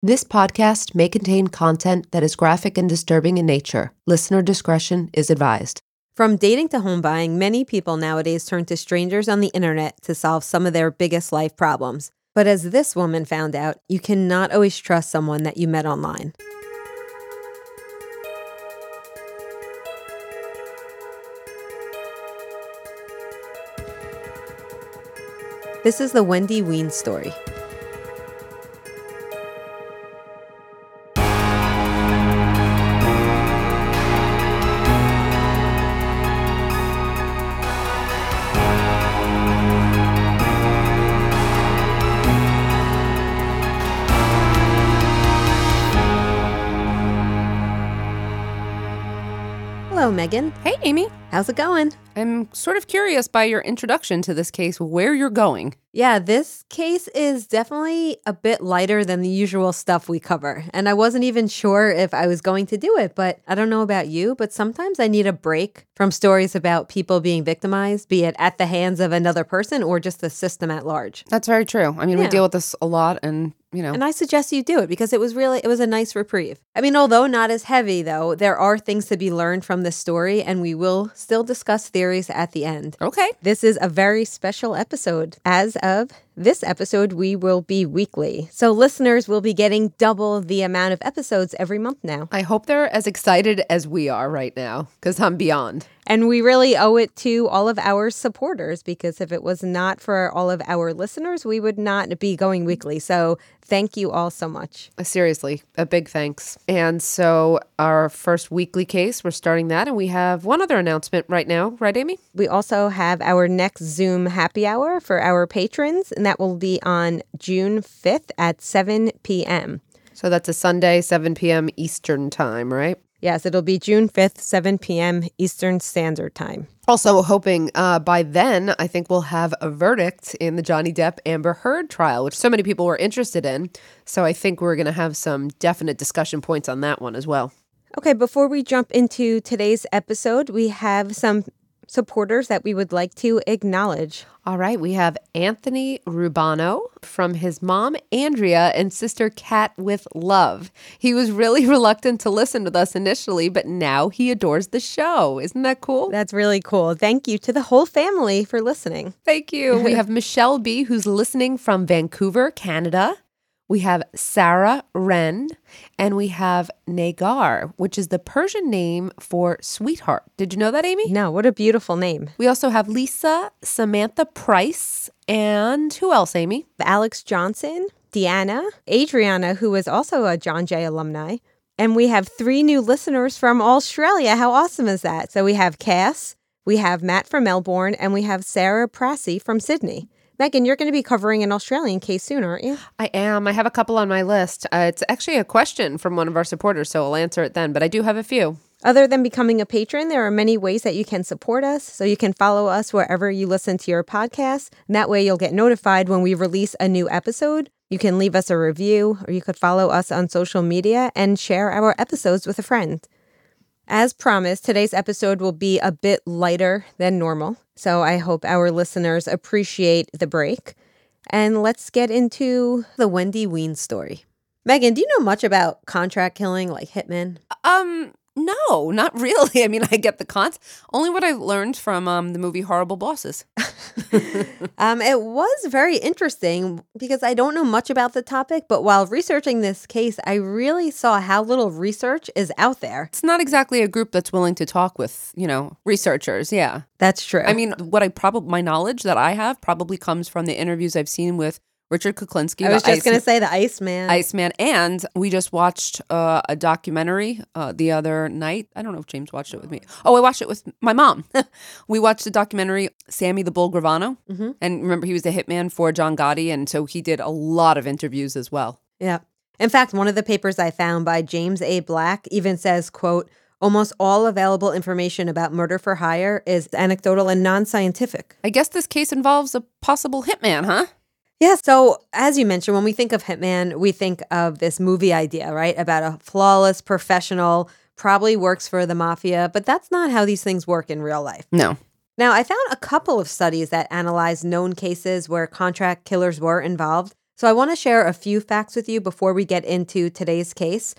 This podcast may contain content that is graphic and disturbing in nature. Listener discretion is advised. From dating to home buying, many people nowadays turn to strangers on the internet to solve some of their biggest life problems. But as this woman found out, you cannot always trust someone that you met online. This is the Wendy Wein story. Megan. Hey, Amy. How's it going? I'm sort of curious by your introduction to this case where you're going. Yeah, this case is definitely a bit lighter than the usual stuff we cover. And I wasn't even sure if I was going to do it, but I don't know about you, but sometimes I need a break from stories about people being victimized, be it at the hands of another person or just the system at large. That's very true. I mean, we deal with this a lot, and, you know, And I suggest you do it because it was really it was a nice reprieve. I mean, although not as heavy though, there are things to be learned from this story and we will still discuss theories at the end. okay. This is a very special episode. As of this episode, we will be weekly. So listeners will be getting double the amount of episodes every month now. I hope they're as excited as we are right now because I'm beyond. And we really owe it to all of our supporters because if it was not for all of our listeners, we would not be going weekly. So thank you all so much. Uh, Seriously, a big thanks. And so, our first weekly case, we're starting that, and we have one other announcement right now, right, Amy? We also have our next Zoom happy hour for our patrons, and that will be on June 5th at 7 p.m. So, that's a Sunday, 7 p.m. Eastern Time, right? Yes, it'll be June 5th, 7 p.m. Eastern Standard Time. Also, hoping uh, by then, I think we'll have a verdict in the Johnny Depp Amber Heard trial, which so many people were interested in. So, I think we're going to have some definite discussion points on that one as well. Okay, before we jump into today's episode, we have some supporters that we would like to acknowledge. All right, we have Anthony Rubano from his mom, Andrea, and sister Kat with love. He was really reluctant to listen with us initially, but now he adores the show. Isn't that cool? That's really cool. Thank you to the whole family for listening. Thank you. We have Michelle B., who's listening from Vancouver, Canada. We have Sarah Ren, and we have Nagar, which is the Persian name for sweetheart. Did you know that, Amy? No, what a beautiful name. We also have Lisa, Samantha Price, and who else, Amy? Alex Johnson, Deanna, Adriana, who is also a John Jay alumni. And we have three new listeners from Australia. How awesome is that? So we have Cass, we have Matt from Melbourne, and we have Sarah Prassy from Sydney. Megan, you're going to be covering an Australian case soon, aren't you? I am. I have a couple on my list. Uh, it's actually a question from one of our supporters, so I'll answer it then, but I do have a few. Other than becoming a patron, there are many ways that you can support us. So you can follow us wherever you listen to your podcast. And that way you'll get notified when we release a new episode. You can leave us a review, or you could follow us on social media and share our episodes with a friend. As promised, today's episode will be a bit lighter than normal. So I hope our listeners appreciate the break. And let's get into the Wendy Wein story. Megan, do you know much about contract killing like hitmen? Um, no, not really. I mean, I get the cons. Only what I learned from um, the movie Horrible Bosses. um, it was very interesting because I don't know much about the topic, but while researching this case, I really saw how little research is out there. It's not exactly a group that's willing to talk with, you know, researchers. Yeah. That's true. I mean, what I probably, my knowledge that I have probably comes from the interviews I've seen with Richard Kuklinski. I was just going to say the Iceman. Iceman. And we just watched uh, a documentary uh, the other night. I don't know if James watched it with me. Oh, I watched it with my mom. we watched the documentary Sammy the Bull Gravano. Mm-hmm. And remember, he was the hitman for John Gotti. And so he did a lot of interviews as well. Yeah. In fact, one of the papers I found by James A. Black even says, quote, Almost all available information about murder for hire is anecdotal and non scientific. I guess this case involves a possible hitman, huh? Yeah. So, as you mentioned, when we think of Hitman, we think of this movie idea, right? About a flawless professional, probably works for the mafia, but that's not how these things work in real life. No. Now, I found a couple of studies that analyzed known cases where contract killers were involved. So, I want to share a few facts with you before we get into today's case.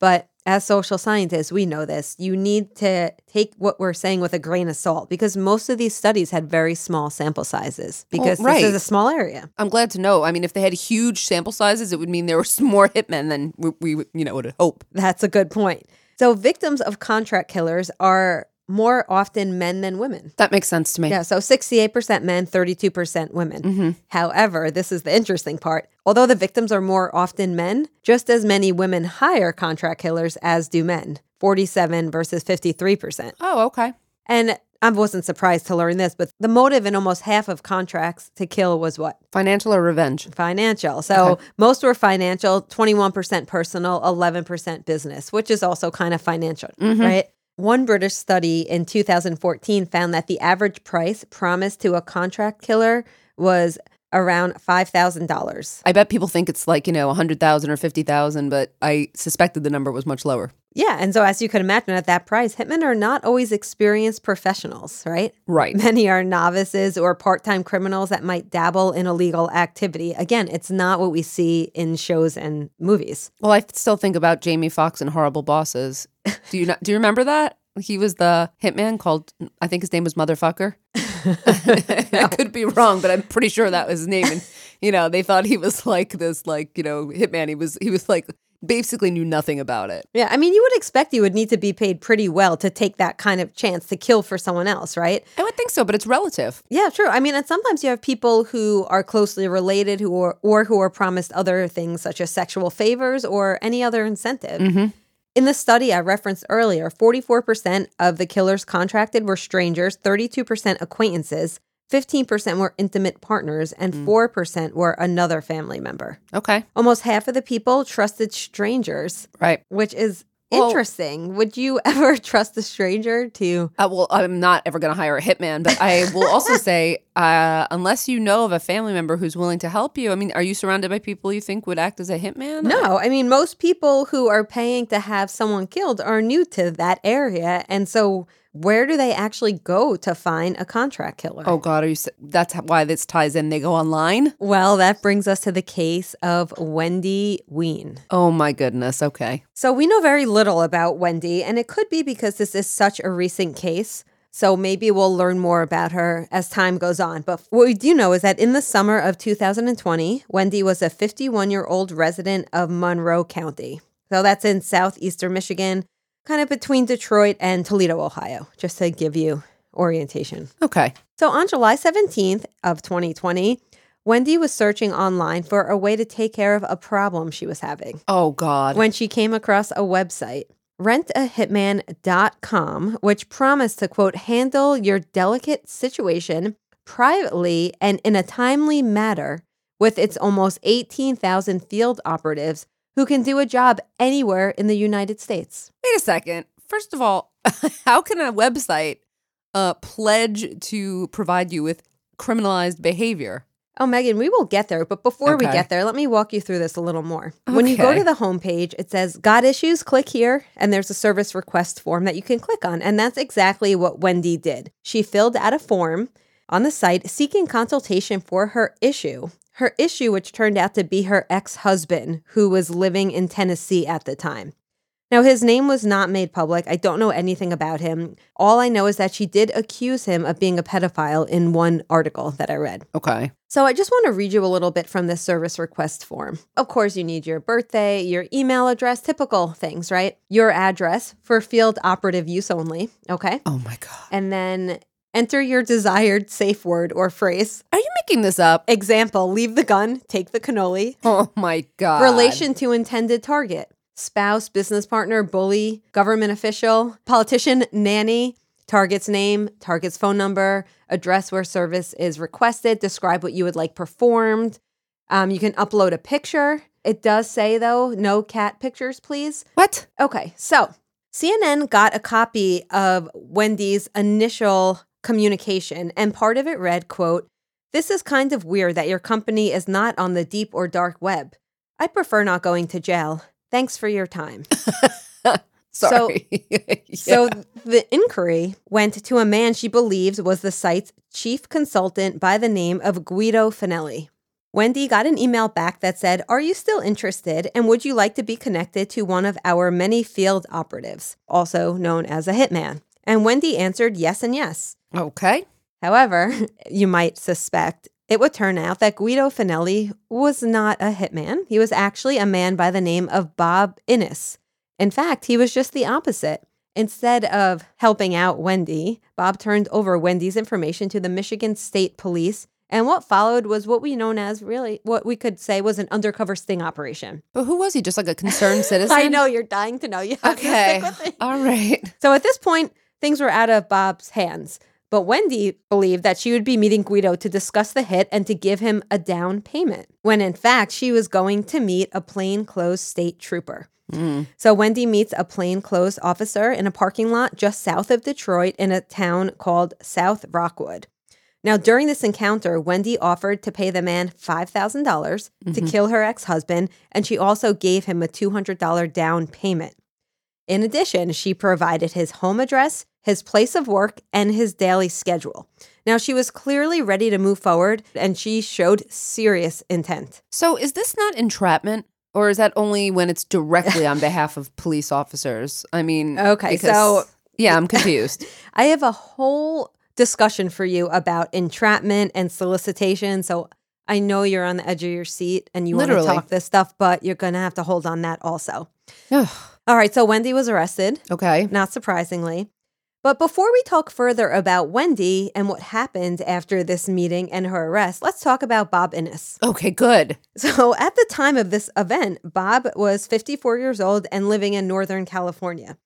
But as social scientists, we know this. You need to take what we're saying with a grain of salt because most of these studies had very small sample sizes because right. this is a small area. I'm glad to know. I mean, if they had huge sample sizes, it would mean there were more hitmen than we, we you know, would hope. That's a good point. So, victims of contract killers are more often men than women. That makes sense to me. Yeah, so 68% men, 32% women. Mm-hmm. However, this is the interesting part. Although the victims are more often men, just as many women hire contract killers as do men 47 versus 53%. Oh, okay. And I wasn't surprised to learn this, but the motive in almost half of contracts to kill was what? Financial or revenge? Financial. So most were financial, 21% personal, 11% business, which is also kind of financial, mm-hmm. right? One British study in 2014 found that the average price promised to a contract killer was around $5,000. I bet people think it's like, you know, 100,000 or 50,000, but I suspected the number was much lower. Yeah. And so, as you can imagine, at that price, hitmen are not always experienced professionals, right? Right. Many are novices or part time criminals that might dabble in illegal activity. Again, it's not what we see in shows and movies. Well, I still think about Jamie Foxx and Horrible Bosses. Do you not, do you remember that? He was the hitman called I think his name was Motherfucker. I could be wrong, but I'm pretty sure that was his name. And you know, they thought he was like this, like you know, hitman. He was he was like basically knew nothing about it. Yeah. I mean, you would expect you would need to be paid pretty well to take that kind of chance to kill for someone else, right? I would think so, but it's relative. Yeah, true. I mean, and sometimes you have people who are closely related who are or who are promised other things such as sexual favors or any other incentive. Mm-hmm. In the study I referenced earlier, 44% of the killers contracted were strangers, 32% acquaintances, 15% were intimate partners, and 4% were another family member. Okay, Almost half of the people trusted strangers, right. which is Well- interesting. Would you ever trust a stranger to Uh, well, I'm not ever going to hire a hitman, but I will also say, uh, unless you know of a family member who's willing to help you, I mean, are you surrounded by people you think would act as a hitman? No, I mean, most people who are paying to have someone killed are new to that area. And so, where do they actually go to find a contract killer? Oh God, are you? That's why this ties in. They go online. Well, that brings us to the case of Wendy Wein. Oh my goodness. Okay. So, we know very little about Wendy, and it could be because this is such a recent case. So, maybe we'll learn more about her as time goes on. But what we do know is that in the summer of 2020, Wendy was a 51 year old resident of Monroe County. So, that's in southeastern Michigan, kind of between Detroit and Toledo, Ohio, just to give you orientation. Okay. So on July 17th of 2020, Wendy was searching online for a way to take care of a problem she was having Oh God. when she came across a website, rentahitman.com, which promised to quote handle your delicate situation privately and in a timely manner with its almost 18,000 field operatives who can do a job anywhere in the United States. Wait a second. First of all, how can a website uh, pledge to provide you with criminalized behavior? Oh, Megan, we will get there. But before we get there, let me walk you through this a little more. When you go to the homepage, it says Got issues? Click here. And there's a service request form that you can click on. And that's exactly what Wendy did. She filled out a form on the site seeking consultation for her issue. Her issue, which turned out to be her ex husband, who was living in Tennessee at the time. Now, his name was not made public. I don't know anything about him. All I know is that she did accuse him of being a pedophile in one article that I read. Okay. So I just want to read you a little bit from this service request form. Of course, you need your birthday, your email address, typical things, right? Your address for field operative use only, okay? Oh my God. And then enter your desired safe word or phrase. Are you making this up? Example, leave the gun, take the cannoli. Oh my God. Relation to intended target. Spouse, business partner, bully, government official, politician, nanny, target's name, target's phone number, address where service is requested, describe what you would like performed. Um, you can upload a picture. It does say, though, no cat pictures, please. What? Okay, so CNN got a copy of Wendy's initial communication, and part of it read, quote, This is kind of weird that your company is not on the deep or dark web. I prefer not going to jail. Thanks for your time. Sorry. So the inquiry went to a man she believes was the site's chief consultant by the name of Guido Fanelli. Wendy got an email back that said, Are you still interested? And would you like to be connected to one of our many field operatives, also known as a hitman? And Wendy answered yes and yes. okay. However, you might suspect it would turn out that Guido Fanelli was not a hitman. He was actually a man by the name of Bob Innes. In fact, he was just the opposite. Instead of helping out Wendy, Bob turned over Wendy's information to the Michigan State Police. And what followed was what we known as really what we could say was an undercover sting operation. But who was he? Just like a concerned citizen? I know you're dying to know. You Okay. stick with it. All right. So at this point, things were out of Bob's hands. But Wendy believed that she would be meeting Guido to discuss the hit and to give him a down payment, when in fact she was going to meet a plainclothes state trooper. Hmm. So Wendy meets a plainclothes officer in a parking lot just south of Detroit in a town called South Rockwood. Now, during this encounter, Wendy offered to pay the man $5,000 to mm-hmm. kill her ex husband, and she also gave him a $200 down payment. In addition, she provided his home address, his place of work, and his daily schedule. Now, she was clearly ready to move forward, and she showed serious intent. So is this not entrapment? Or is that only when it's directly on behalf of police officers? I mean, Okay, because- so- yeah, I'm confused. I have a whole discussion for you about entrapment and solicitation. So I know you're on the edge of your seat and you want to talk this stuff, but you're going to have to hold on that also. All right, so Wendy was arrested, okay. not surprisingly. But before we talk further about Wendy and what happened after this meeting and her arrest, let's talk about Bob Innes. Okay, good. So, at the time of this event, Bob was 54 years old and living in Northern California.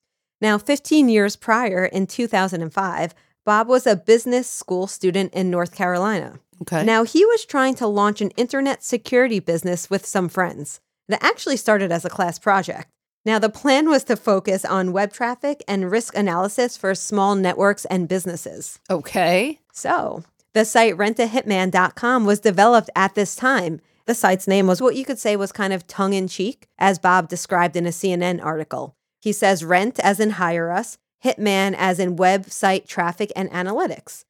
Now, 15 years prior, in 2005, Bob was a business school student in North Carolina. Okay. Now, he was trying to launch an internet security business with some friends. That actually started as a class project. Now, the plan was to focus on web traffic and risk analysis for small networks and businesses. okay. So, the site rentahitman.com was developed at this time. The site's name was what you could say was kind of tongue in cheek, as Bob described in a CNN article. He says rent as in hire us, hitman as in website traffic and analytics.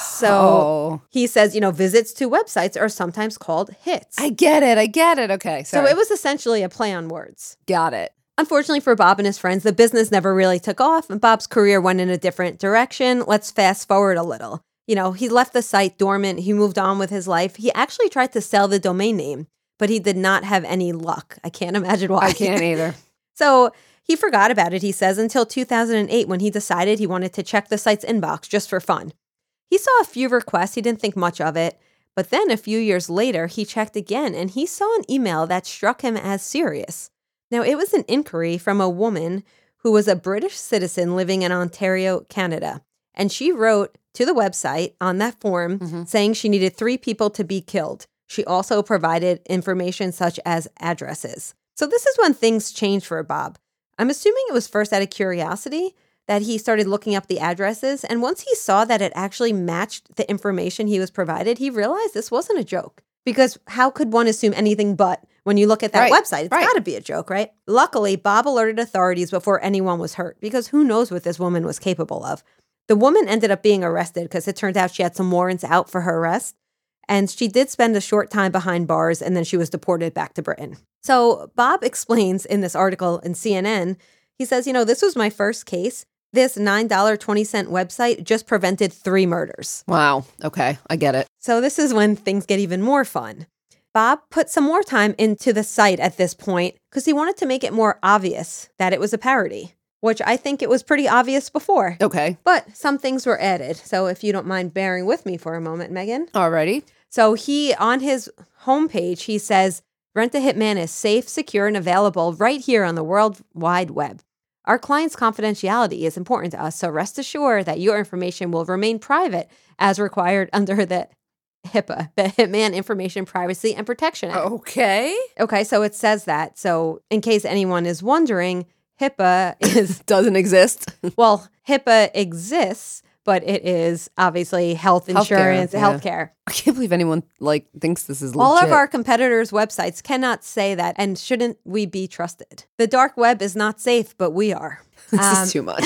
So Oh. he says, you know, visits to websites are sometimes called hits. I get it. I get it. Okay. so it was essentially a play on words. got it. Unfortunately for Bob and his friends, the business never really took off, and Bob's career went in a different direction. Let's fast forward a little. You know, he left the site dormant, he moved on with his life. He actually tried to sell the domain name, but he did not have any luck. I can't imagine why. I can't either. so he forgot about it, he says, until 2008 when he decided he wanted to check the site's inbox just for fun. He saw a few requests, he didn't think much of it. But then a few years later, he checked again and he saw an email that struck him as serious. Now, it was an inquiry from a woman who was a British citizen living in Ontario, Canada. And she wrote to the website on that form Mm-hmm. saying she needed three people to be killed. She also provided information such as addresses. So this is when things changed for Bob. I'm assuming it was first out of curiosity that he started looking up the addresses. And once he saw that it actually matched the information he was provided, he realized this wasn't a joke. Because how could one assume anything but when you look at that Right, website? It's right. got to be a joke, right? Luckily, Bob alerted authorities before anyone was hurt because who knows what this woman was capable of. The woman ended up being arrested because it turned out she had some warrants out for her arrest. And she did spend a short time behind bars and then she was deported back to Britain. So Bob explains in this article in CNN, he says, you know, this was my first case. This $9.20 website just prevented three murders. Wow. Okay. I get it. So this is when things get even more fun. Bob put some more time into the site at this point because he wanted to make it more obvious that it was a parody, which I think it was pretty obvious before. Okay. But some things were added. So if you don't mind bearing with me for a moment, Megan. Alrighty. So he on his homepage he says Rent a Hitman is safe, secure, and available right here on the World Wide Web. Our client's confidentiality is important to us, so rest assured that your information will remain private as required under the HIPAA, the Hitman Information Privacy and Protection Act. Okay. Okay, so it says that. So in case anyone is wondering, HIPAA is Doesn't exist. well, HIPAA exists, but it is obviously health Healthcare, insurance, yeah. healthcare. I can't believe anyone like thinks this is legit. All of our competitors' websites cannot say that, and shouldn't we be trusted? The dark web is not safe, but we are. this Um, is too much.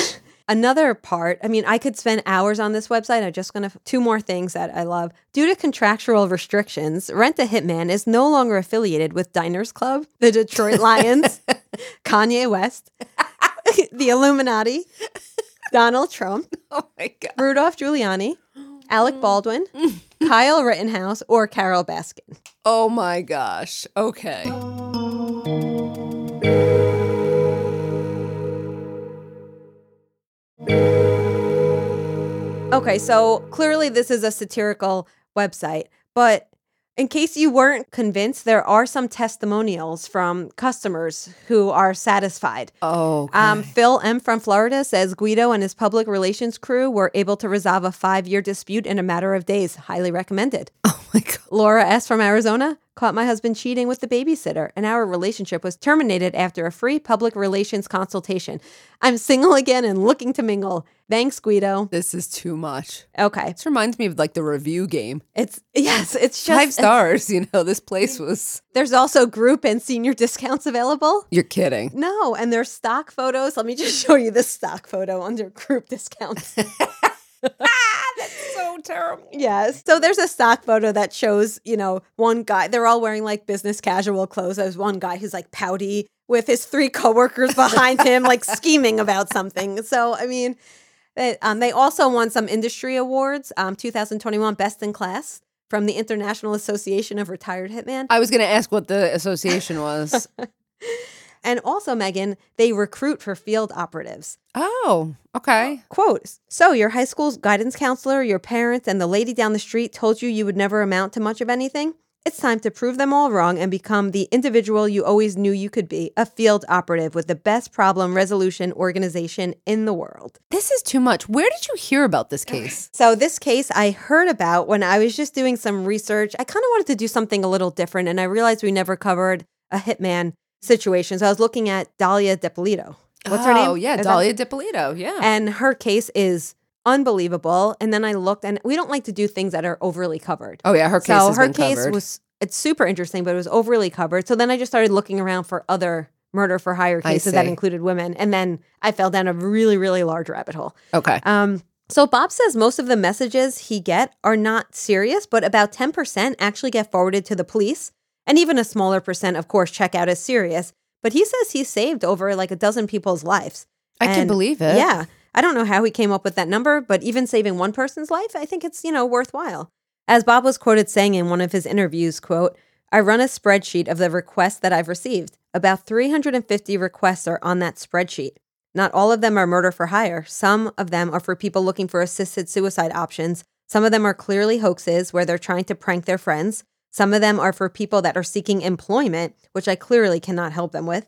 Another part, I mean, I could spend hours on this website. I'm just going to, two more things that I love. Due to contractual restrictions, Rent a Hitman is no longer affiliated with Diners Club, the Detroit Lions, Kanye West, the Illuminati, Donald Trump, Oh my god. Rudolph Giuliani, Alec mm. Baldwin, Kyle Rittenhouse, or Carole Baskin. Oh my gosh. Okay. Okay, so clearly this is a satirical website, but in case you weren't convinced, there are some testimonials from customers who are satisfied. Oh. Um, Phil M. from Florida says Guido and his public relations crew were able to resolve a five year dispute in a matter of days. Highly recommended. oh my god. Laura S. from Arizona caught my husband cheating with the babysitter, and our relationship was terminated after a free public relations consultation. I'm single again and looking to mingle. Thanks, Guido. This is too much. Okay. This reminds me of like the review game. It's yes, it's just Five stars. You know, this place was. There's also group and senior discounts available. You're kidding. No, and there's stock photos. Let me just show you the stock photo under group discounts. That's so terrible. yes. So there's a stock photo that shows, you know, one guy, they're all wearing like business casual clothes. There's one guy who's like pouty with his three coworkers behind him, like scheming about something. So, I mean, they, um, they also won some industry awards, um, 2021 Best in Class from the International Association of Retired Hitman. I was going to ask what the association was. And also, Megan, they recruit for field operatives. oh, okay. Quote So, your high school's guidance counselor, your parents, and the lady down the street told you you would never amount to much of anything? It's time to prove them all wrong and become the individual you always knew you could be a field operative with the best problem resolution organization in the world. This is too much. Where did you hear about this case? So, this case I heard about when I was just doing some research. I kind of wanted to do something a little different, and I realized we never covered a hitman situation. So, I was looking at Dalia Dippolito. What's her name? Oh, yeah. Is that- Dalia Dippolito. Yeah. and her case is unbelievable. And then I looked, and we don't like to do things that are overly covered. oh, yeah. Her case so her case covered. was it's super interesting, but it was overly covered. So then I just started looking around for other murder for hire cases that included women, and then I fell down a really really large rabbit hole. okay. Um, so Bob says most of the messages he get are not serious, but about ten percent actually get forwarded to the police, and even a smaller percent, of course, check out as serious. But he says he saved over like a dozen people's lives. I can And believe it. Yeah. I don't know how he came up with that number, but even saving one person's life, I think it's, you know, worthwhile. As Bob was quoted saying in one of his interviews, quote, I run a spreadsheet of the requests that I've received. About 350 requests are on that spreadsheet. Not all of them are murder for hire. Some of them are for people looking for assisted suicide options. Some of them are clearly hoaxes where they're trying to prank their friends. Some of them are for people that are seeking employment, which I clearly cannot help them with.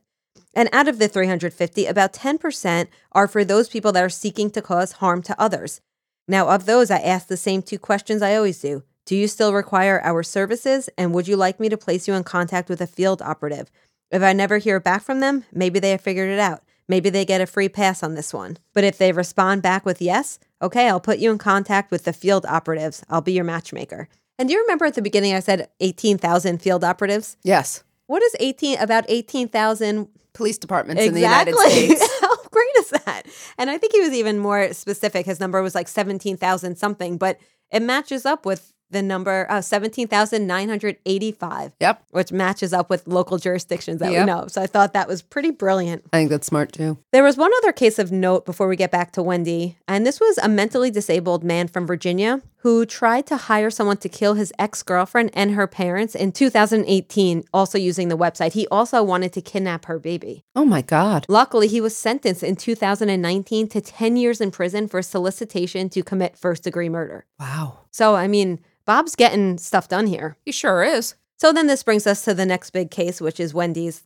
And out of the 350, about 10% are for those people that are seeking to cause harm to others. Now, of those, I ask the same two questions I always do. Do you still require our services? And would you like me to place you in contact with a field operative? If I never hear back from them, maybe they have figured it out. Maybe they get a free pass on this one. But if they respond back with yes, okay, I'll put you in contact with the field operatives. I'll be your matchmaker. And do you remember at the beginning I said 18,000 field operatives? Yes. What is 18 about 18,000 Police departments in the United States. How great is that? And I think he was even more specific. His number was like 17,000 something, but it matches up with the number uh, 17,985, Yep. which matches up with local jurisdictions that we know. So I thought that was pretty brilliant. I think that's smart too. There was one other case of note before we get back to Wendy, and this was a mentally disabled man from Virginia who tried to hire someone to kill his ex girlfriend and her parents in 2018, also using the website. He also wanted to kidnap her baby. Oh my God. Luckily, he was sentenced in 2019 to 10 years in prison for solicitation to commit first degree murder. Wow. So, I mean, Bob's getting stuff done here. He sure is. So then this brings us to the next big case, which is Wendy's.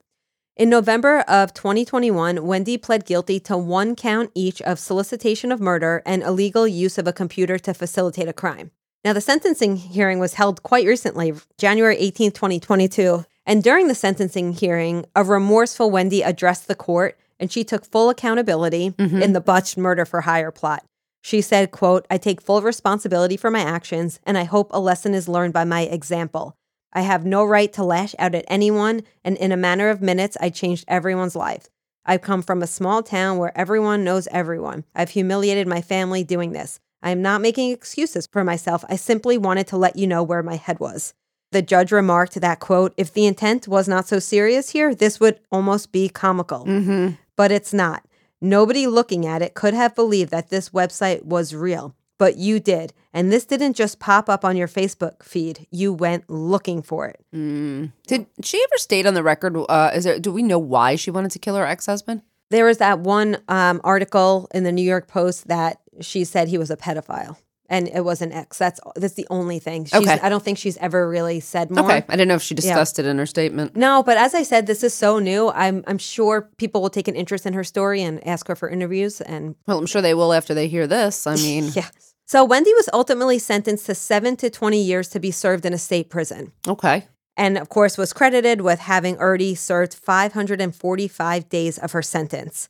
In November of 2021, Wendy pled guilty to one count each of solicitation of murder and illegal use of a computer to facilitate a crime. Now, the sentencing hearing was held quite recently, January 18, 2022. And during the sentencing hearing, a remorseful Wendy addressed the court and she took full accountability mm-hmm. in the botched murder for hire plot. She said, quote, I take full responsibility for my actions and I hope a lesson is learned by my example. I have no right to lash out at anyone, and in a matter of minutes, I changed everyone's life. I've come from a small town where everyone knows everyone. I've humiliated my family doing this. I am not making excuses for myself. I simply wanted to let you know where my head was. The judge remarked that, quote, if the intent was not so serious here, this would almost be comical. Mm-hmm. But it's not. Nobody looking at it could have believed that this website was real, but you did. And this didn't just pop up on your Facebook feed. You went looking for it. Mm. Did she ever state on the record? Uh, is there? Do we know why she wanted to kill her ex husband? There was that one um, article in the New York Post that she said he was a pedophile. And it was an ex. That's that's the only thing. She's, Okay. I don't think she's ever really said more. Okay, I didn't know if she discussed it in her statement. No, but as I said, this is so new. I'm I'm sure people will take an interest in her story and ask her for interviews. And Well, I'm sure they will after they hear this. I mean, yeah. So Wendy was ultimately sentenced to seven to 20 years to be served in a state prison. okay. And of course, was credited with having already served 545 days of her sentence.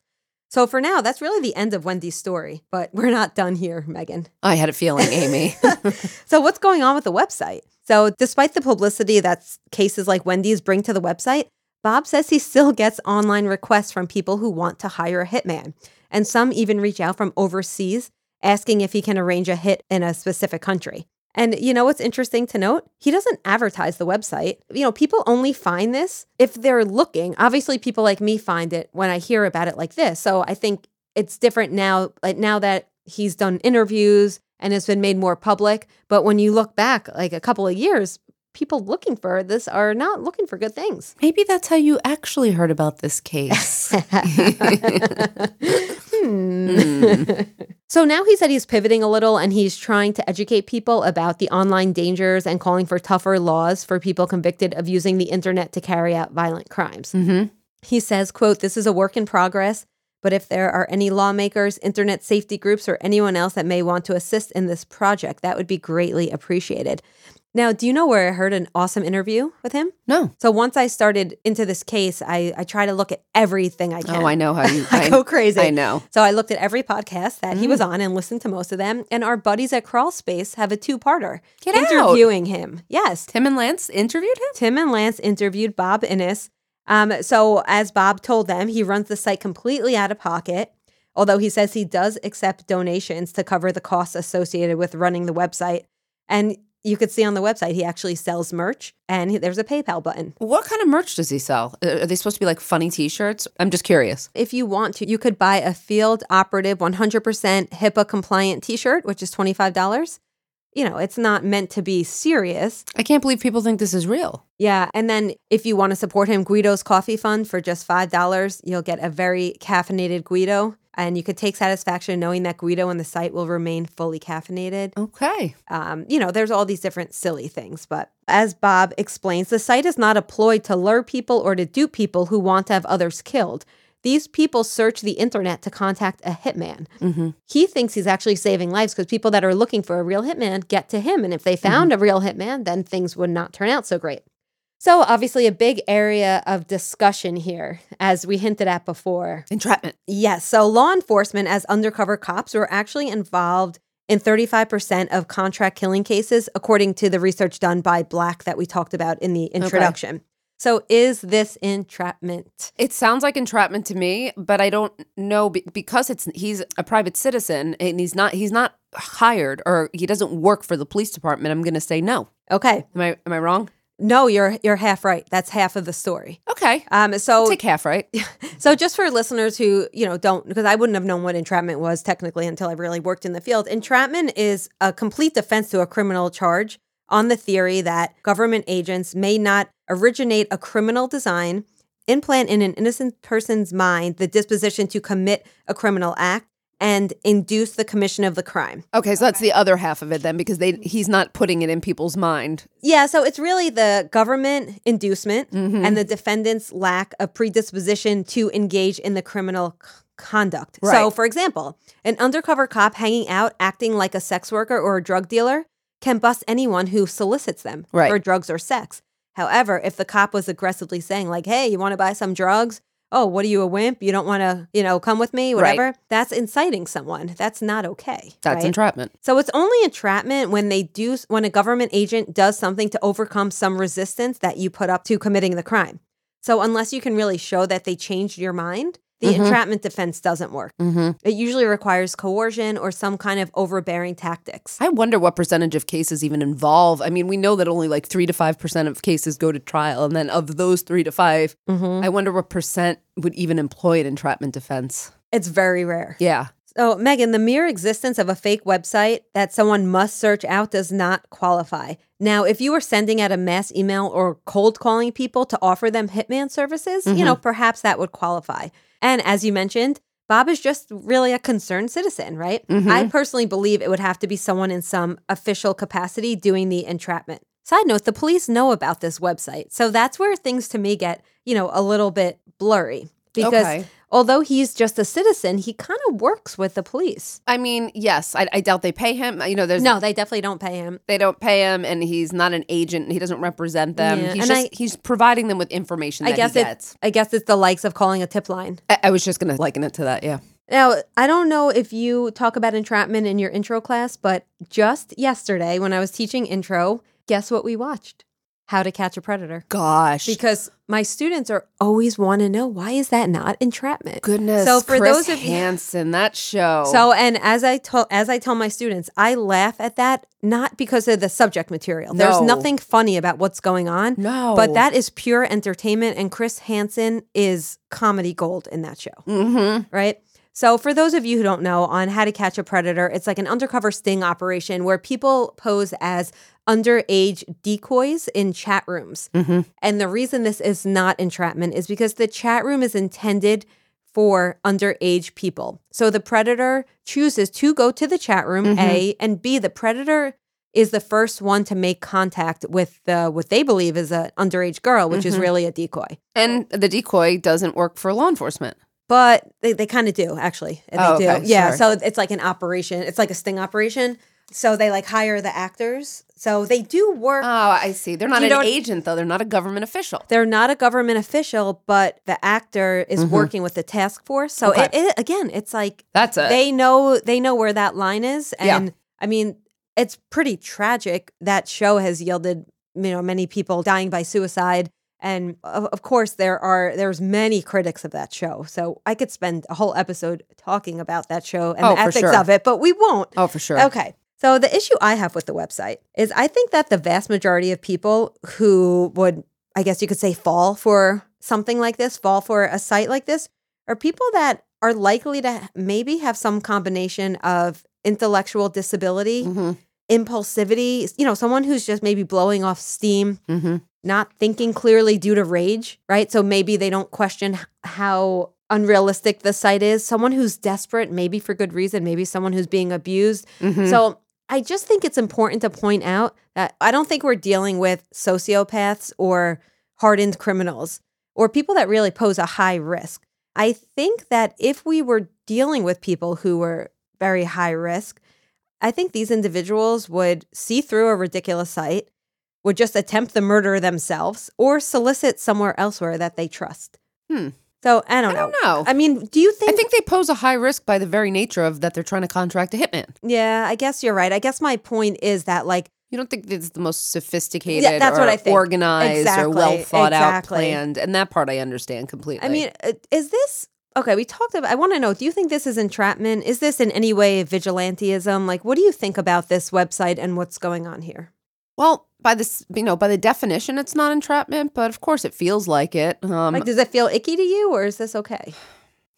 So for now, that's really the end of Wendy's story. But we're not done here, Megan. I had a feeling, Amy. So what's going on with the website? So despite the publicity that cases like Wendy's bring to the website, Bob says he still gets online requests from people who want to hire a hitman. And some even reach out from overseas asking if he can arrange a hit in a specific country. And you know what's interesting to note? He doesn't advertise the website. You know, people only find this if they're looking. Obviously, people like me find it when I hear about it like this. So I think it's different now, like now that he's done interviews and it's been made more public. But when you look back like a couple of years, people looking for this are not looking for good things. Maybe that's how you actually heard about this case. Hmm. Hmm. So now he said he's pivoting a little and he's trying to educate people about the online dangers and calling for tougher laws for people convicted of using the internet to carry out violent crimes. mm-hmm. He says, quote, this is a work in progress, but if there are any lawmakers, internet safety groups, or anyone else that may want to assist in this project, that would be greatly appreciated. Now, do you know where I heard an awesome interview with him? No. So once I started into this case, I, I try to look at everything I can. Oh, I know how you. I go crazy. I know. So I looked at every podcast that he was on and listened to most of them. And our buddies at Crawlspace have a two-parter Get out. interviewing him. Yes, Tim and Lance interviewed him. Tim and Lance interviewed Bob Innes. Um, so as Bob told them, he runs the site completely out of pocket. Although he says he does accept donations to cover the costs associated with running the website. And you could see on the website he actually sells merch and he, there's a PayPal button. What kind of merch does he sell? Uh, Are they supposed to be like funny T-shirts? I'm just curious. If you want to, you could buy a field operative 100% HIPAA compliant t-shirt, which is $25. You know, it's not meant to be serious. I can't believe people think this is real. Yeah. And then if you want to support him, Guido's Coffee Fund for just $5, you'll get a very caffeinated Guido. And you could take satisfaction knowing that Guido and the site will remain fully caffeinated. Okay. Um, you know, there's all these different silly things. But as Bob explains, the site is not a ploy to lure people or to dupe people who want to have others killed. these people search the internet to contact a hitman. Mm-hmm. He thinks he's actually saving lives because people that are looking for a real hitman get to him. And if they found a real hitman, then things would not turn out so great. So, obviously, a big area of discussion here, as we hinted at before. Entrapment. Yes. So, law enforcement as undercover cops were actually involved in 35% of contract killing cases, according to the research done by Black that we talked about in the introduction. Okay. So, is this entrapment? It sounds like entrapment to me, but I don't know because it's he's a private citizen and he's not he's not hired or he doesn't work for the police department. I'm going to say no. Okay. Am I am I wrong? No, you're you're half right. That's half of the story. Okay. Um, so Take half, right? So just for listeners who, you know, don't because I wouldn't have known what entrapment was technically until I really worked in the field. Entrapment is a complete defense to a criminal charge on the theory that government agents may not originate a criminal design, implant in an innocent person's mind the disposition to commit a criminal act, and induce the commission of the crime. Okay, so that's the other half of it then because they he's not putting it in people's mind. Yeah, so it's really the government inducement Mm-hmm. and the defendant's lack of predisposition to engage in the criminal c- conduct. So, for example, an undercover cop hanging out acting like a sex worker or a drug dealer can bust anyone who solicits them Right. for drugs or sex. However, if the cop was aggressively saying like, "Hey, you want to buy some drugs?" Oh, what are you a wimp? You don't want to, you know, come with me, Right. whatever. That's inciting someone. That's not okay. That's right? entrapment. So it's only entrapment when they do when a government agent does something to overcome some resistance that you put up to committing the crime. So unless you can really show that they changed your mind, the mm-hmm. entrapment defense doesn't work. Mm-hmm. It usually requires coercion or some kind of overbearing tactics. I wonder what percentage of cases even involve. I mean, we know that only like three to five percent of cases go to trial, and then of those three to 5 mm-hmm. I wonder what percent would even employ an entrapment defense. It's very rare. Yeah. So, Megan, the mere existence of a fake website that someone must search out does not qualify. Now, if you were sending out a mass email or cold calling people to offer them hitman services, you know, mm-hmm. perhaps that would qualify. And as you mentioned, Bob is just really a concerned citizen, right? Mm-hmm. I personally believe it would have to be someone in some official capacity doing the entrapment. Side note, the police know about this website. So that's where things to me get, you know, a little bit blurry because Okay. although he's just a citizen, he kind of works with the police. I mean, yes, I, I doubt they pay him. You know, there's No, they definitely don't pay him. they don't pay him, and he's not an agent. He doesn't represent them. Yeah, He's and just I- he's providing them with information I that guess he it, gets. I guess it's the likes of calling a tip line. I, I was just gonna liken it to that. Yeah. Now, I don't know if you talk about entrapment in your intro class, but just yesterday when I was teaching intro, guess what we watched? How to Catch a Predator. Gosh. Because my students are always want to know why is that not entrapment? Goodness. So for Chris those of you Hansen, that show. So and as I told as I tell my students, I laugh at that not because of the subject material. There's nothing funny about what's going on. No. But that is pure entertainment and Chris Hansen is comedy gold in that show. mm-hmm. Right? So for those of you who don't know on how to catch a predator, it's like an undercover sting operation where people pose as underage decoys in chat rooms. Mm-hmm. And the reason this is not entrapment is because the chat room is intended for underage people. So the predator chooses to go to the chat room, A, and B, the predator is the first one to make contact with the what they believe is an underage girl, which is really a decoy. and the decoy doesn't work for law enforcement. But they, they kind of do, actually. They Oh, do. okay, yeah. sure. So it's like an operation. It's like a sting operation. So they like hire the actors. So they do work Oh, I see. They're not You an agent though. They're not a government official. they're not a government official, but the actor is working with the task force. So Mm-hmm. Okay. it, it again, it's like That's it. they know they know where that line is, Yeah. and I mean, it's pretty tragic. That show has yielded you know many people dying by suicide, and of, of course there are there's many critics of that show. So I could spend a whole episode talking about that show and Oh, the ethics sure. of it, but we won't. oh, for sure. Okay. So the issue I have with the website is I think that the vast majority of people who would, I guess you could say, fall for something like this, fall for a site like this, are people that are likely to maybe have some combination of intellectual disability, Mm-hmm. Impulsivity, you know, someone who's just maybe blowing off steam, Mm-hmm. not thinking clearly due to rage, right? So maybe they don't question how unrealistic the site is. Someone who's desperate, maybe for good reason, maybe someone who's being abused. Mm-hmm. So I just think it's important to point out that I don't think we're dealing with sociopaths or hardened criminals or people that really pose a high risk. I think that if we were dealing with people who were very high risk, I think these individuals would see through a ridiculous site, would just attempt the murder themselves, or solicit somewhere elsewhere that they trust. Hmm. So I don't I know. don't know. I mean, do you think? I think they pose a high risk by the very nature of that they're trying to contract a hitman. Yeah, I guess you're right. I guess my point is that, like, You don't think it's the most sophisticated Yeah, that's or what I think. organized Exactly, or well thought out planned. And that part I understand completely. I mean, uh, is this okay? We talked about. I want to know. Do you think this is entrapment? Is this in any way vigilantism? Like, what do you think about this website and what's going on here? well, by this, you know, by the definition, it's not entrapment, but of course it feels like it. Um, Like, does it feel icky to you, or is this okay?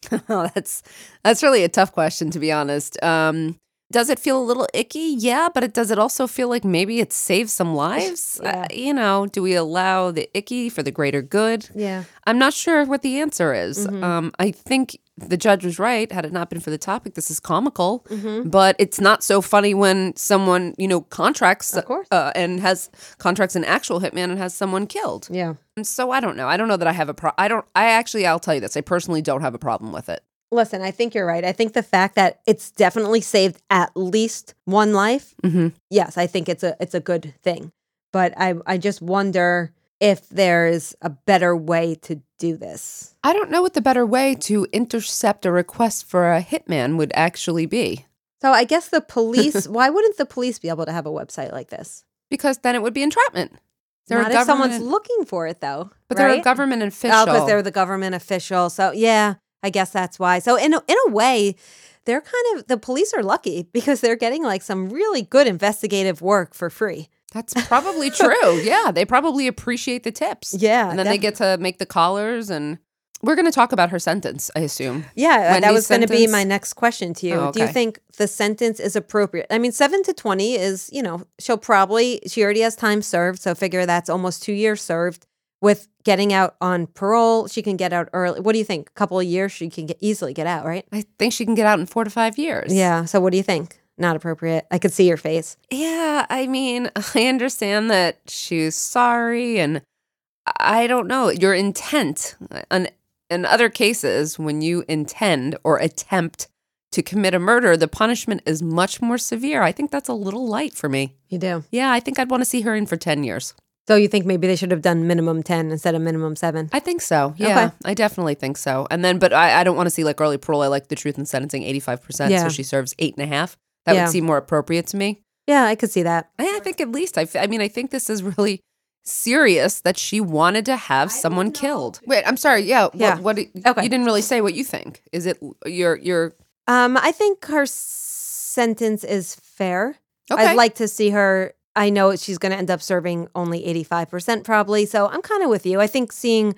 that's that's really a tough question to be honest. Um, does it feel a little icky? Yeah, but it does it also feel like maybe it saves some lives? Yeah. Uh, you know, do we allow the icky for the greater good? Yeah. I'm not sure what the answer is. Mhm. Um, I think the judge was right. Had it not been for the topic, this is comical, Mhm. but it's not so funny when someone you know contracts Of course. uh, and has contracts an actual hitman and has someone killed. Yeah. And so I don't know. I don't know that I have a pro. I don't. I actually, I'll tell you this. I personally don't have a problem with it. Listen, I think you're right. I think the fact that it's definitely saved at least one life. Mm-hmm. Yes, I think it's a it's a good thing. But I I just wonder if there's a better way to do this. I don't know what the better way to intercept a request for a hitman would actually be. So I guess the police. why wouldn't the police be able to have a website like this? Because then it would be entrapment. They're Not if someone's looking for it, though. But they're a government official. Oh, because they're the government official. So yeah, I guess that's why. So in a, in a way, they're kind of the police are lucky because they're getting like some really good investigative work for free. That's probably true. yeah, they probably appreciate the tips. Yeah, and then they get to make the collars. And we're going to talk about her sentence, I assume. Yeah, uh, that was going to be my next question to you. Oh, Do you think the sentence is appropriate? I mean, seven to twenty is you know she'll probably she already has time served, so figure that's almost two years served. With getting out on parole, she can get out early. What do you think? A couple of years, she can get easily get out, right? I think she can get out in four to five years. Yeah. So what do you think? Not appropriate. I could see your face. Yeah, I mean, I understand that she's sorry, and I don't know your intent. In, in other cases, when you intend or attempt to commit a murder, the punishment is much more severe. I think that's a little light for me. You do. Yeah, I think I'd want to see her in for 10 years. So you think maybe they should have done minimum ten instead of minimum seven? I think so. Yeah, Okay. I definitely think so. And then, but I, I don't want to see like early parole. I like the truth in sentencing 85%. Yeah. So she serves eight and a half. That Yeah. would seem more appropriate to me. Yeah, I could see that. I I think at least I, I mean I think this is really serious that she wanted to have someone killed. Wait, I'm sorry. Yeah, Yeah. What, what do- Okay. you didn't really say what you think. Is it your your Um, I think her sentence is fair. Okay. I'd like to see her. I know she's going to end up serving only 85% probably. So I'm kind of with you. I think seeing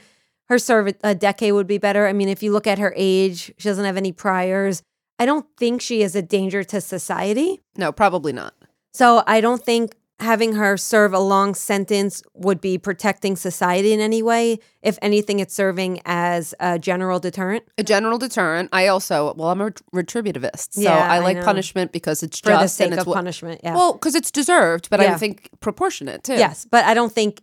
her serve a- a decade would be better. I mean, if you look at her age, she doesn't have any priors. I don't think she is a danger to society. No, probably not. So I don't think having her serve a long sentence would be protecting society in any way. If anything, it's serving as a general deterrent A general deterrent. I also well, I'm a retributivist, so Yeah, I I like know. punishment because it's for just the sake and it's of what- punishment. Yeah. Well, because it's deserved, but I think proportionate too. Yes, but I don't think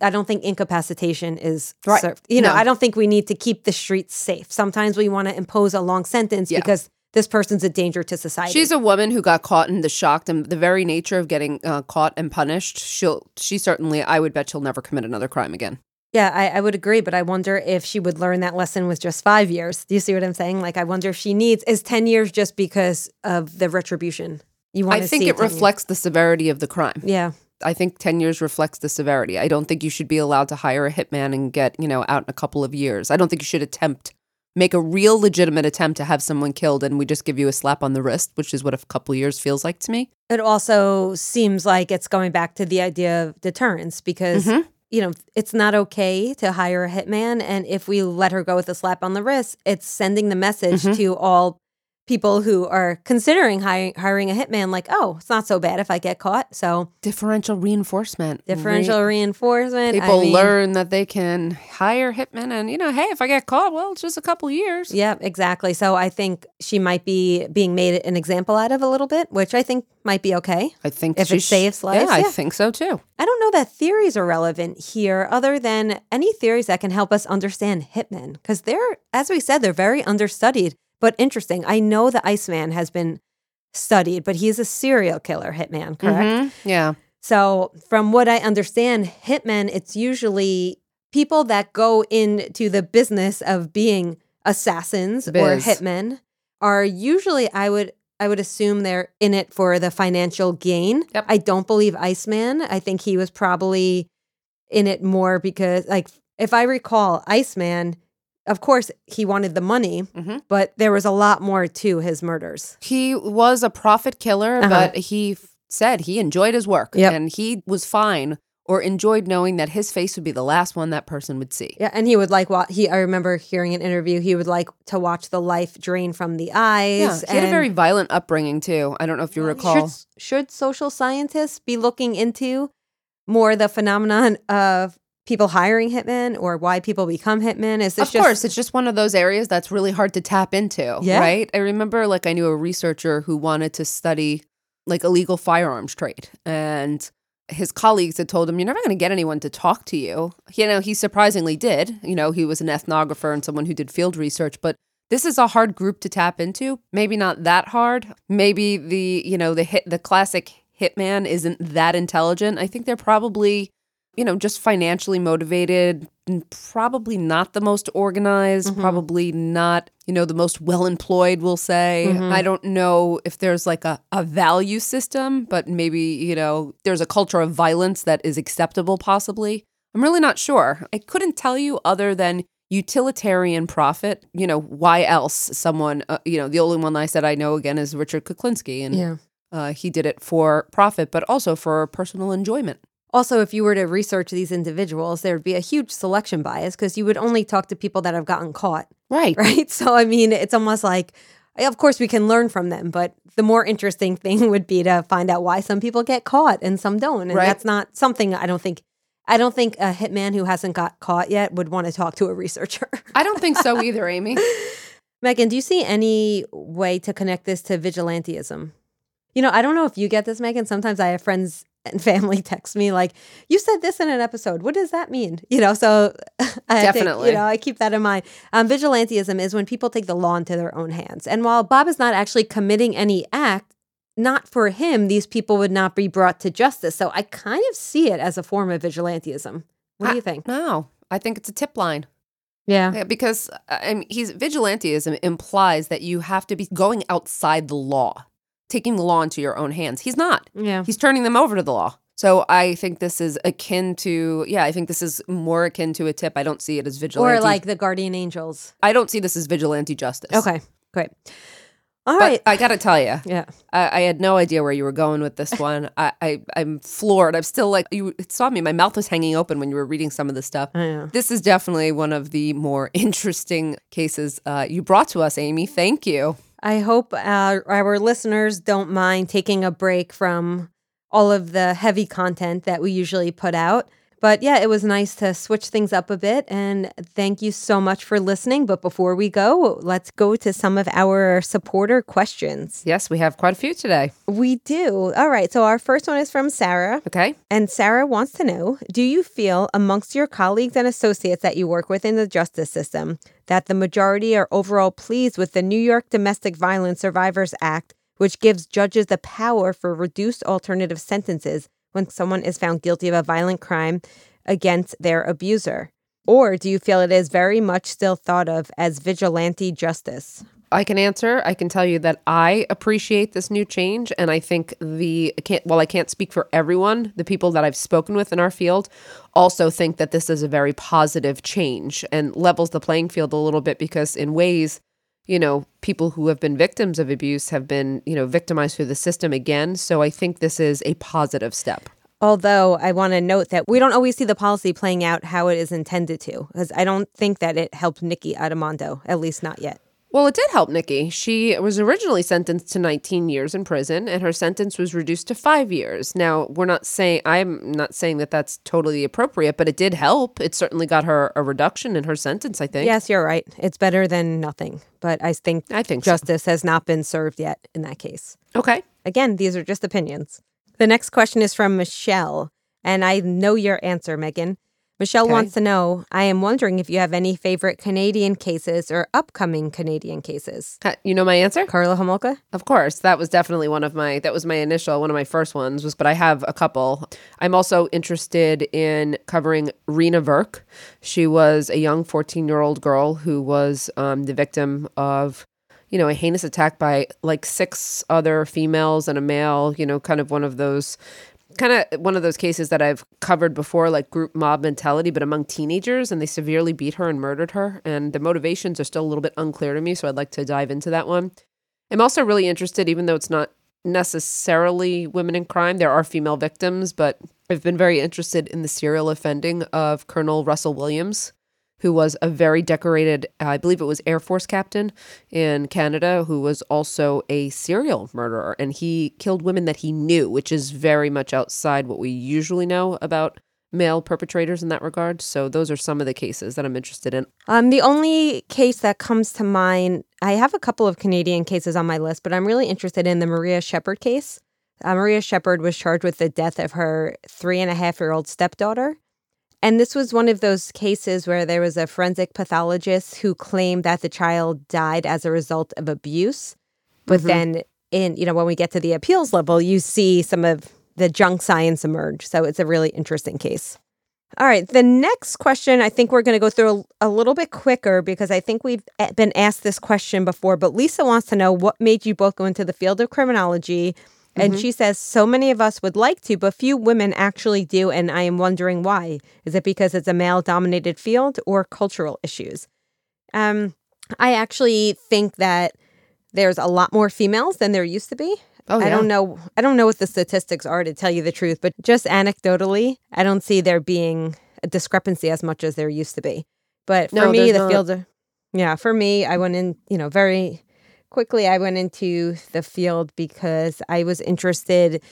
I don't think incapacitation is Right. served. You know, No. I don't think we need to keep the streets safe. Sometimes we want to impose a long sentence Yeah. because this person's a danger to society. She's a woman who got caught in the shock and the very nature of getting uh, caught and punished. She'll, she certainly, I would bet she'll never commit another crime again. yeah, I, I would agree, but I wonder if she would learn that lesson with just five years. Do you see what I'm saying? Like, I wonder if she needs is ten years just because of the retribution. You want I to think see it 10 years. reflects the severity of the crime. Yeah, I think 10 years reflects the severity. I don't think you should be allowed to hire a hitman and get, you know, out in a couple of years. I don't think you should attempt, make a real legitimate attempt to have someone killed and we just give you a slap on the wrist, which is what a couple years feels like to me. it also seems like it's going back to the idea of deterrence because Mhm. you know it's not okay to hire a hitman, and if we let her go with a slap on the wrist, it's sending the message Mhm. to all people who are considering hiring, hiring a hitman like, oh, it's not so bad if I get caught. So Differential reinforcement. differential Re- reinforcement. I People mean- learn that they can hire hitmen, and you know, hey, if I get caught, well, it's just a couple years. Yeah, exactly. So I think she might be being made an example out of a little bit, which I think might be okay. I think If she it saves lives, Yeah, I think so too. I don't know that theories are relevant here, other than any theories that can help us understand hitmen, because they're, as we said, they're very understudied, but interesting. I know the Iceman has been studied, but he's a serial killer hitman, correct? Mhm. Yeah. So, from what I understand, hitmen, it's usually people that go into the business of being assassins or hitmen are usually I would I would assume they're in it for the financial gain. Yep. I don't believe Iceman. I think he was probably in it more because like if I recall Iceman, of course he wanted the money, Mhm. but there was a lot more to his murders. He was a profit killer, Uh-huh. but he f- said he enjoyed his work Yep. and he was fine or enjoyed knowing that his face would be the last one that person would see. Yeah, and he would like what he. I remember hearing an interview. He would like to watch the life drain from the eyes. Yeah, he had a very violent upbringing too. I don't know if you recall. Should, should social scientists be looking into more the phenomenon of people hiring hitmen or why people become hitmen? Is this Of just course, it's just one of those areas that's really hard to tap into, Yeah. right? I remember like I knew a researcher who wanted to study like illegal firearms trade and his colleagues had told him you're never going to get anyone to talk to you. You know, he surprisingly did. You know, he was an ethnographer and someone who did field research, but this is a hard group to tap into. Maybe not that hard. Maybe the, you know, the hit the classic hitman isn't that intelligent. I think they're probably you know, just financially motivated, and probably not the most organized, probably not, you know, the most well employed, we'll say. I don't know if there's like a, a value system, but maybe, you know, there's a culture of violence that is acceptable, possibly. I'm really not sure. I couldn't tell you other than utilitarian profit. You know, why else someone, uh, you know, the only one I said I know again is Richard Kuklinski. And yeah. uh, he did it for profit, but also for personal enjoyment. Also, if you were to research these individuals, there would be a huge selection bias because you would only talk to people that have gotten caught, Right. right? So, I mean, it's almost like, of course, we can learn from them, but the more interesting thing would be to find out why some people get caught and some don't. And Right. that's not something I don't think. I don't think a hitman who hasn't got caught yet would want to talk to a researcher. I don't think so either, Amy. Meghan, do you see any way to connect this to vigilantism? You know, I don't know if you get this, Meghan. Sometimes I have friends and family text me like, "You said this in an episode. What does that mean?" You know, so I think, you know, I keep that in mind. Um, vigilantism is when people take the law into their own hands, and while Bob is not actually committing any act, not for him, these people would not be brought to justice. So I kind of see it as a form of vigilantism. What do you think? No, I think it's a tip line. Yeah. Yeah, because uh, I mean, he's vigilantism implies that you have to be going outside the law, taking the law into your own hands. He's not. Yeah. He's turning them over to the law. So I think this is akin to yeah, I think this is more akin to a tip. I don't see it as vigilante. Or like the guardian angels. I don't see this as vigilante justice. Okay, great. All But right. I got to tell you, yeah. I, I had no idea where you were going with this one. I, I I'm floored. I'm still like you saw me. My mouth was hanging open when you were reading some of this stuff. This is definitely one of the more interesting cases uh, you brought to us, Amy. Thank you. I hope our, our listeners don't mind taking a break from all of the heavy content that we usually put out. But yeah, it was nice to switch things up a bit. And thank you so much for listening. But before we go, let's go to some of our supporter questions. Yes, we have quite a few today. We do. All right. So our first one is from Sarah. Okay. And Sarah wants to know Do you feel amongst your colleagues and associates that you work with in the justice system that the majority are overall pleased with the New York Domestic Violence Survivors Act, which gives judges the power for reduced alternative sentences when someone is found guilty of a violent crime against their abuser? Or do you feel it is very much still thought of as vigilante justice? I can answer. I can tell you that I appreciate this new change, and I think the I can't. I can't speak for everyone. The people that I've spoken with in our field also think that this is a very positive change and levels the playing field a little bit because, in ways, you know, people who have been victims of abuse have been, you know, victimized through the system again. So I think this is a positive step. Although I want to note that we don't always see the policy playing out how it is intended to, because I don't think that it helped Nikki Addimando, at least not yet. Well, it did help Nikki. She was originally sentenced to 19 years in prison and her sentence was reduced to 5 years. Now, we're not saying I'm not saying that that's totally appropriate, but it did help. It certainly got her a reduction in her sentence, I think. Yes, you're right. It's better than nothing. But I think I think so. justice has not been served yet in that case. Okay. Again, these are just opinions. The next question is from Michelle, and I know your answer, Meghan. Michelle Okay. wants to know I am wondering if you have any favorite Canadian cases or upcoming Canadian cases. You know my answer? Karla Homolka? Of course, that was definitely one of my that was my initial one of my first ones was but I have a couple. I'm also interested in covering Reena Virk. She was a young 14-year-old girl who was um, the victim of you know, a heinous attack by like six other females and a male, you know, kind of one of those kind of one of those cases that I've covered before, like group mob mentality, but among teenagers, and they severely beat her and murdered her. And the motivations are still a little bit unclear to me, so I'd like to dive into that one. I'm also really interested, even though it's not necessarily women in crime, there are female victims, but I've been very interested in the serial offending of Colonel Russell Williams, who was a very decorated, I believe it was Air Force captain in Canada, who was also a serial murderer. And he killed women that he knew, which is very much outside what we usually know about male perpetrators in that regard. So those are some of the cases that I'm interested in. Um, the only case that comes to mind, I have a couple of Canadian cases on my list, but I'm really interested in the Maria Shepherd case. Uh, Maria Shepherd was charged with the death of her three and a half year old stepdaughter. And this was one of those cases where there was a forensic pathologist who claimed that the child died as a result of abuse. But mm-hmm. then, in you know, when we get to the appeals level, you see some of the junk science emerge. So it's a really interesting case. All right. The next question, I think we're going to go through a, a little bit quicker because I think we've eh, been asked this question before. But Lisa wants to know what made you both go into the field of criminology. And she says, so many of us would like to, but few women actually do. And I am wondering why. Is it because it's a male dominated field or cultural issues? Um, I actually think that there's a lot more females than there used to be. Oh, yeah. I don't know. I don't know what the statistics are to tell you the truth, but just anecdotally, I don't see there being a discrepancy as much as there used to be. But for No, me, the not. field, yeah, for me, I went in, you know, very quickly. I went into the field because I was interested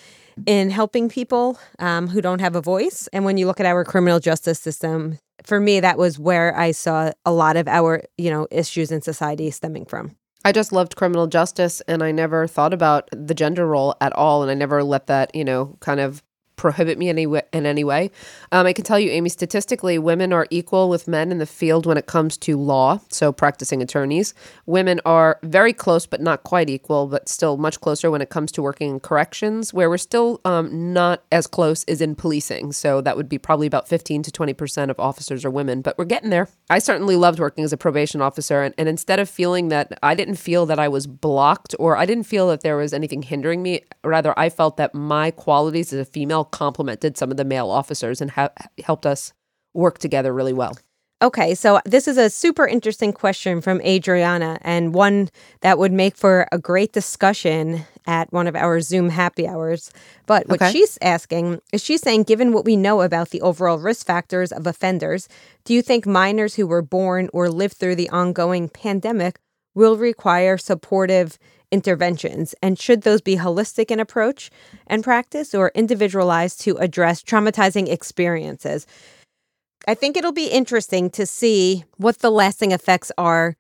in helping people um, who don't have a voice. And when you look at our criminal justice system, for me, that was where I saw a lot of our, you know, issues in society stemming from. I just loved criminal justice and I never thought about the gender role at all. And I never let that, you know, kind of prohibit me any wa- in any way. Um, I can tell you, Amy, statistically, women are equal with men in the field when it comes to law, so practicing attorneys. Women are very close, but not quite equal, but still much closer when it comes to working in corrections, where we're still um, not as close as in policing. So that would be probably about 15 to 20% of officers are women, but we're getting there. I certainly loved working as a probation officer. And, and instead of feeling that I didn't feel that I was blocked or I didn't feel that there was anything hindering me, rather, I felt that my qualities as a female complemented some of the male officers and ha- helped us work together really well. Okay, so this is a super interesting question from Adriana, and one that would make for a great discussion at one of our Zoom happy hours. But what Okay. she's asking is she's saying, given what we know about the overall risk factors of offenders, do you think minors who were born or lived through the ongoing pandemic will require supportive interventions? And should those be holistic in approach and practice or individualized to address traumatizing experiences? I think it'll be interesting to see what the lasting effects are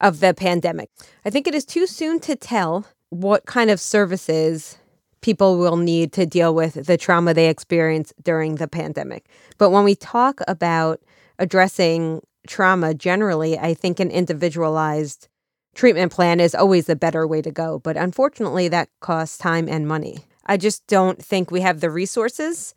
of the pandemic. I think it is too soon to tell what kind of services people will need to deal with the trauma they experienced during the pandemic. But when we talk about addressing trauma generally, I think an individualized treatment plan is always the better way to go. But unfortunately, that costs time and money. I just don't think we have the resources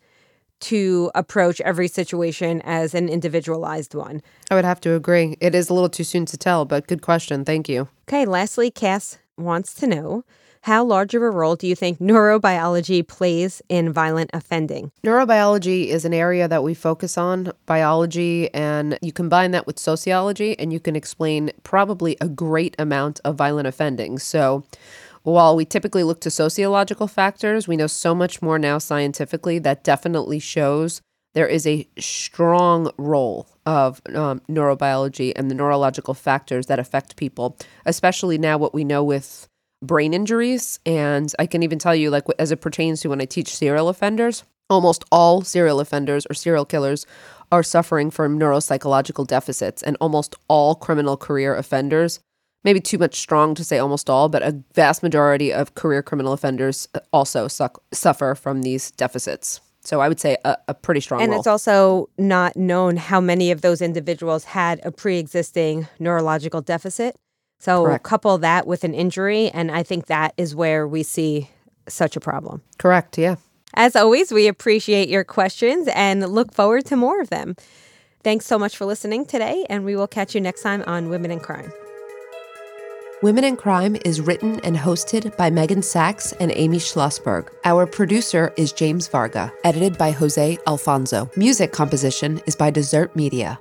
to approach every situation as an individualized one. I would have to agree. It is a little too soon to tell, but good question. Thank you. Okay, lastly, Cass wants to know how large of a role do you think neurobiology plays in violent offending? Neurobiology is an area that we focus on, biology, and you combine that with sociology, and you can explain probably a great amount of violent offending. So, while we typically look to sociological factors, we know so much more now scientifically that definitely shows there is a strong role of um, neurobiology and the neurological factors that affect people, especially now what we know with brain injuries. And I can even tell you, like, as it pertains to when I teach serial offenders, almost all serial offenders or serial killers are suffering from neuropsychological deficits, and almost all criminal career offenders. Maybe too much strong to say almost all, but a vast majority of career criminal offenders uh, also suck, suffer from these deficits. So I would say a, a pretty strong And role. it's also not known how many of those individuals had a pre existing neurological deficit. So Correct. couple that with an injury, and I think that is where we see such a problem. Correct, yeah. As always, we appreciate your questions and look forward to more of them. Thanks so much for listening today, and we will catch you next time on Women in Crime. Women in Crime is written and hosted by Meghan Sacks and Amy Shlosberg. Our producer is James Varga, edited by Jose Alfonso. Music composition is by Desert Media.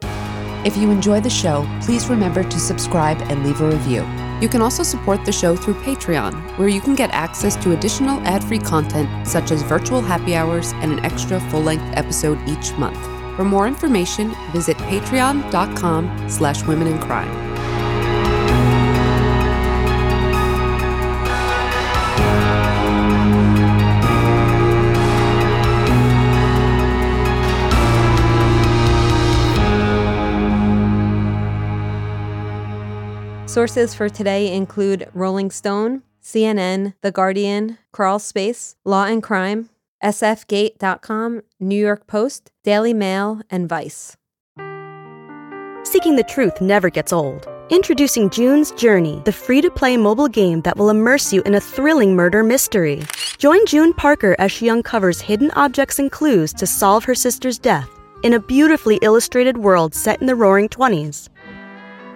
If you enjoy the show, please remember to subscribe and leave a review. You can also support the show through Patreon, where you can get access to additional ad-free content such as virtual happy hours and an extra full-length episode each month. For more information, visit patreon.com slash women in crime. Sources for today include Rolling Stone, CNN, The Guardian, Crawlspace, Law and Crime, sfgate.com, New York Post, Daily Mail, and Vice. Seeking the truth never gets old. Introducing June's Journey, the free to play mobile game that will immerse you in a thrilling murder mystery. Join June Parker as she uncovers hidden objects and clues to solve her sister's death in a beautifully illustrated world set in the roaring 20s.